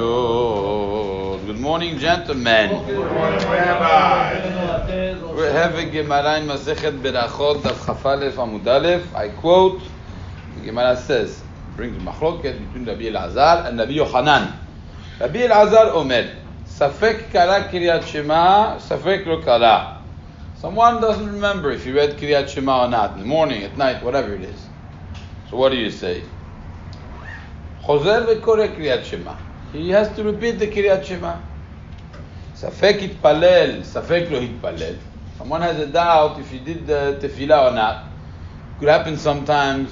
Good morning, gentlemen. We're having Gemara in Masechet Berachot, Daf Chafalef Amud Aleph. I quote, the Gemara says, brings machloket between Rabbi Elazar and Rabbi Yochanan. Rabbi Elazar Omer, Safek kara Kiryat Shema, Safek lo kara. Someone doesn't remember if he read Kiryat Shema or not, in the morning, at night, whatever it is. So what do you say? חוזר וקורא קריאת שמע. He has to repeat the קריאת שמע. ספק התפלל, ספק לא התפלל. Someone has a doubt if he did the tefillah or not. Could happen sometimes,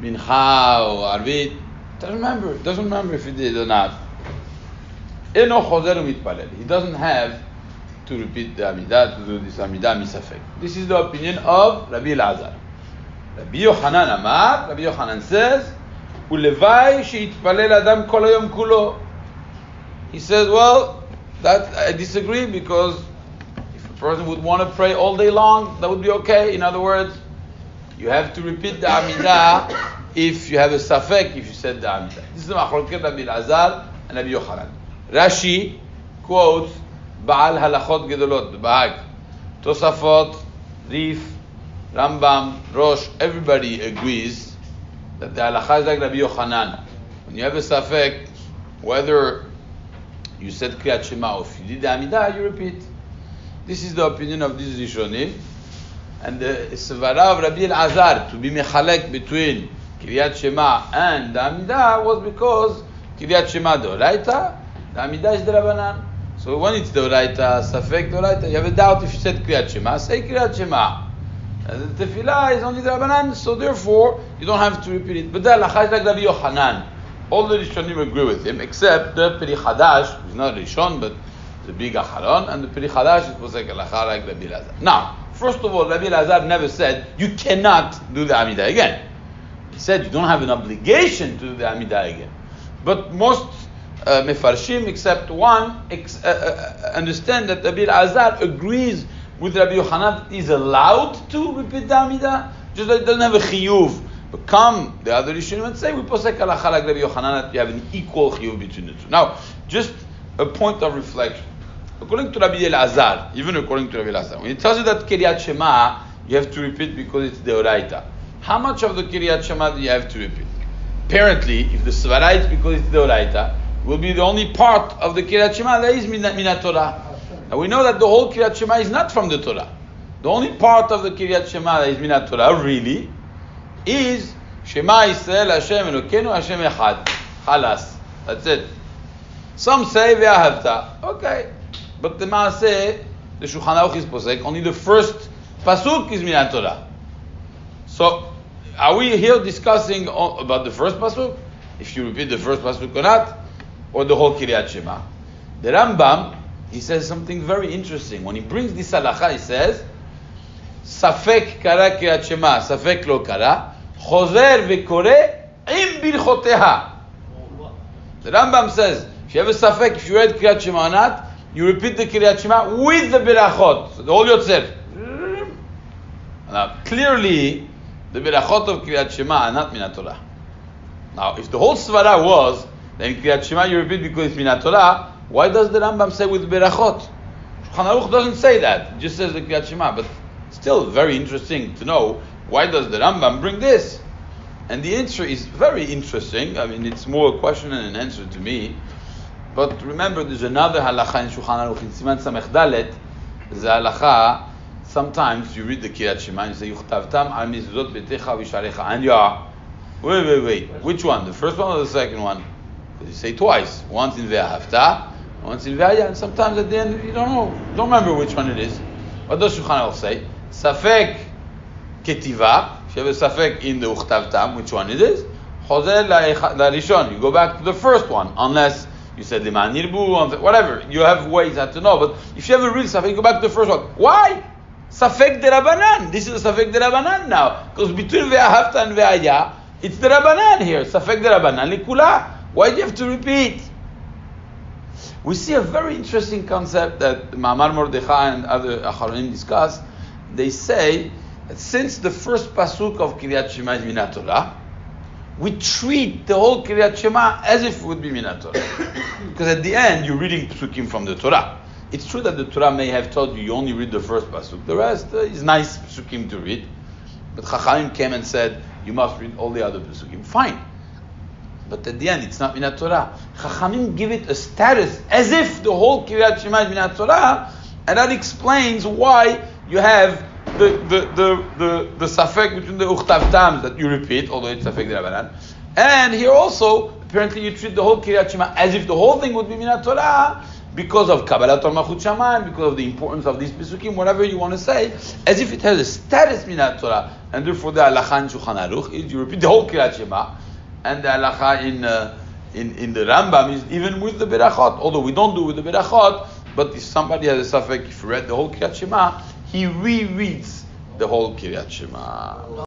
מנחה or ערבית. Doesn't remember, doesn't remember if he did or not. אינו חוזר ומתפלל. He doesn't have to repeat the עמידה, to do this עמידה מספק. This is the opinion of Rabbi Elazar. Rabbi Yochanan אמר, Rabbi Yochanan says, ולוואי שיתפלל אדם כל היום כולו. He says, well, that I disagree because if a person would want to pray all day long, that would be okay. In other words, you have to repeat the Amidah if you have a safek, if you said the Amidah. This is the Machloket Rabbi Lazar and Rabbi Yochanan. Rashi quotes Baal Halachot Gedolot, the Bahag. Tosafot, Rif, Rambam, Rosh, everybody agrees that the halacha is like Rabbi Yochanan. When you have a safek, whether you said Kriyat Shema or if you did the Amidah, you repeat. This is the opinion of this Rishonim. And the Svara of Rabbi Elazar to be mechalek between Kriyat Shema and the Amidah was because Kriyat Shema Doraita, the Amidah is the Rabbanan. So when it's Doraita, Safek Doraita, you have a doubt if you said Kriyat Shema, say Kriyat Shema. And the tefillah is only the Rabbanan, so therefore you don't have to repeat it. But the halacha is like Rabbi Yochanan. All the Rishonim agree with him, except the Peri Chadash, who's not Rishon, but the big Acharon, and the Peri Chadash was like halacha like Rabbi Lazar. Now, first of all, Rabbi Lazar never said you cannot do the Amidah again. He said you don't have an obligation to do the Amidah again. But most uh, Mefarshim, except one, ex- uh, uh, understand that Rabbi Azar agrees with Rabbi Yochanan is allowed to repeat the Amidah, just that it doesn't have a chiyuv. But come, the other Rishonim would say, we posek halacha like Rabbi Yochanan that you have an equal chiyuv between the two. Now, just a point of reflection. According to Rabbi Elazar, even according to Rabbi Elazar, when it tells you that Kiryat Shema, you have to repeat because it's the Oraita. How much of the Kiryat Shema do you have to repeat? Apparently, if the Svara is because it's the Oraita, will be the only part of the Kiryat Shema that is Minat Torah. And we know that the whole Kiryat Shema is not from the Torah. The only part of the Kiryat Shema that is Minat Torah, really, is Shema Yisrael Hashem Elokeinu Hashem Echad. Halas. That's it. Some say Ve'ahavta. Okay. But the Maaseh, the Shulchan Aruch is posek, only the first pasuk is Minat Torah. So, are we here discussing about the first pasuk? If you repeat the first pasuk or not? Or the whole Kiryat Shema? The Rambam he says something very interesting. When he brings this halacha, he says, Safek קרה קריאת safek lo לא קרה, חוזר וקורא עם ברכותיה. The Rambam says, if you have a safek, if you read Kriyat Shema or not, you repeat the Kriyat Shema with the berachot, so the whole yotzer. Now, clearly, the berachot of Kriyat Shema are not Minat Now, if the whole svara was, then Kriyat Shema you repeat because it's Minat why does the Rambam say with berachot? Shulchan Aruch doesn't say that. It just says the Kriyat Shema. But still very interesting to know why does the Rambam bring this? And the answer is very interesting. I mean, it's more a question and an answer to me. But remember, there's another halacha in Shulchan Aruch in Siman Samech Dalet. Halacha. Sometimes you read the Kriyat Shema and you say Yuchtavtam al mizuzot betecha v'sharecha. And you are wait, wait, wait. Which one? The first one or the second one? You say twice. Once in the once in Ve'aya, and sometimes at the end you don't know, don't remember which one it is. What does Shulchan Aruch say? Safek ketiva. If you have a safek in the Uchtav Tam, which one it is? Chozer la'rishon. You go back to the first one, unless you said liman nirbu, whatever. You have ways to know. But if you have a real safek, go back to the first one. Why? Safek de Rabbanan. This is a Safek de Rabbanan now. Because between Ve'ahavta and Ve'aya, it's the Rabbanan here. Safek de Rabbanan likula. Why do you have to repeat? We see a very interesting concept that Ma'amar Mordechai and other Acharonim discuss. They say that since the first pasuk of Kiryat Shema is Minatorah, we treat the whole Kiryat Shema as if it would be Minatorah. Because at the end, you're reading Psukim from the Torah. It's true that the Torah may have told you you only read the first pasuk. The rest uh, is nice psukim to read. But Chachamim came and said you must read all the other psukim. Fine. But at the end, it's not Minat Torah. Chachamim give it a status as if the whole Kiryat Shema is Minat Torah, and that explains why you have the the the the, the safek between the uchtav tams that you repeat, although it's safek derabanan, and here also apparently you treat the whole Kiryat Shema as if the whole thing would be Minat Torah because of Kabbalat Malchut Shamayim, because of the importance of these Pesukim, whatever you want to say, as if it has a status Minat Torah, and therefore the halacha in Shulchan Aruch is you repeat the whole Kiryat Shema, and the halacha in, uh, in, in the Rambam is even with the Berachot, although we don't do with the Berachot, but if somebody has a safek, if you read the whole Kiryat Shema, he rereads the whole Kiryat Shema.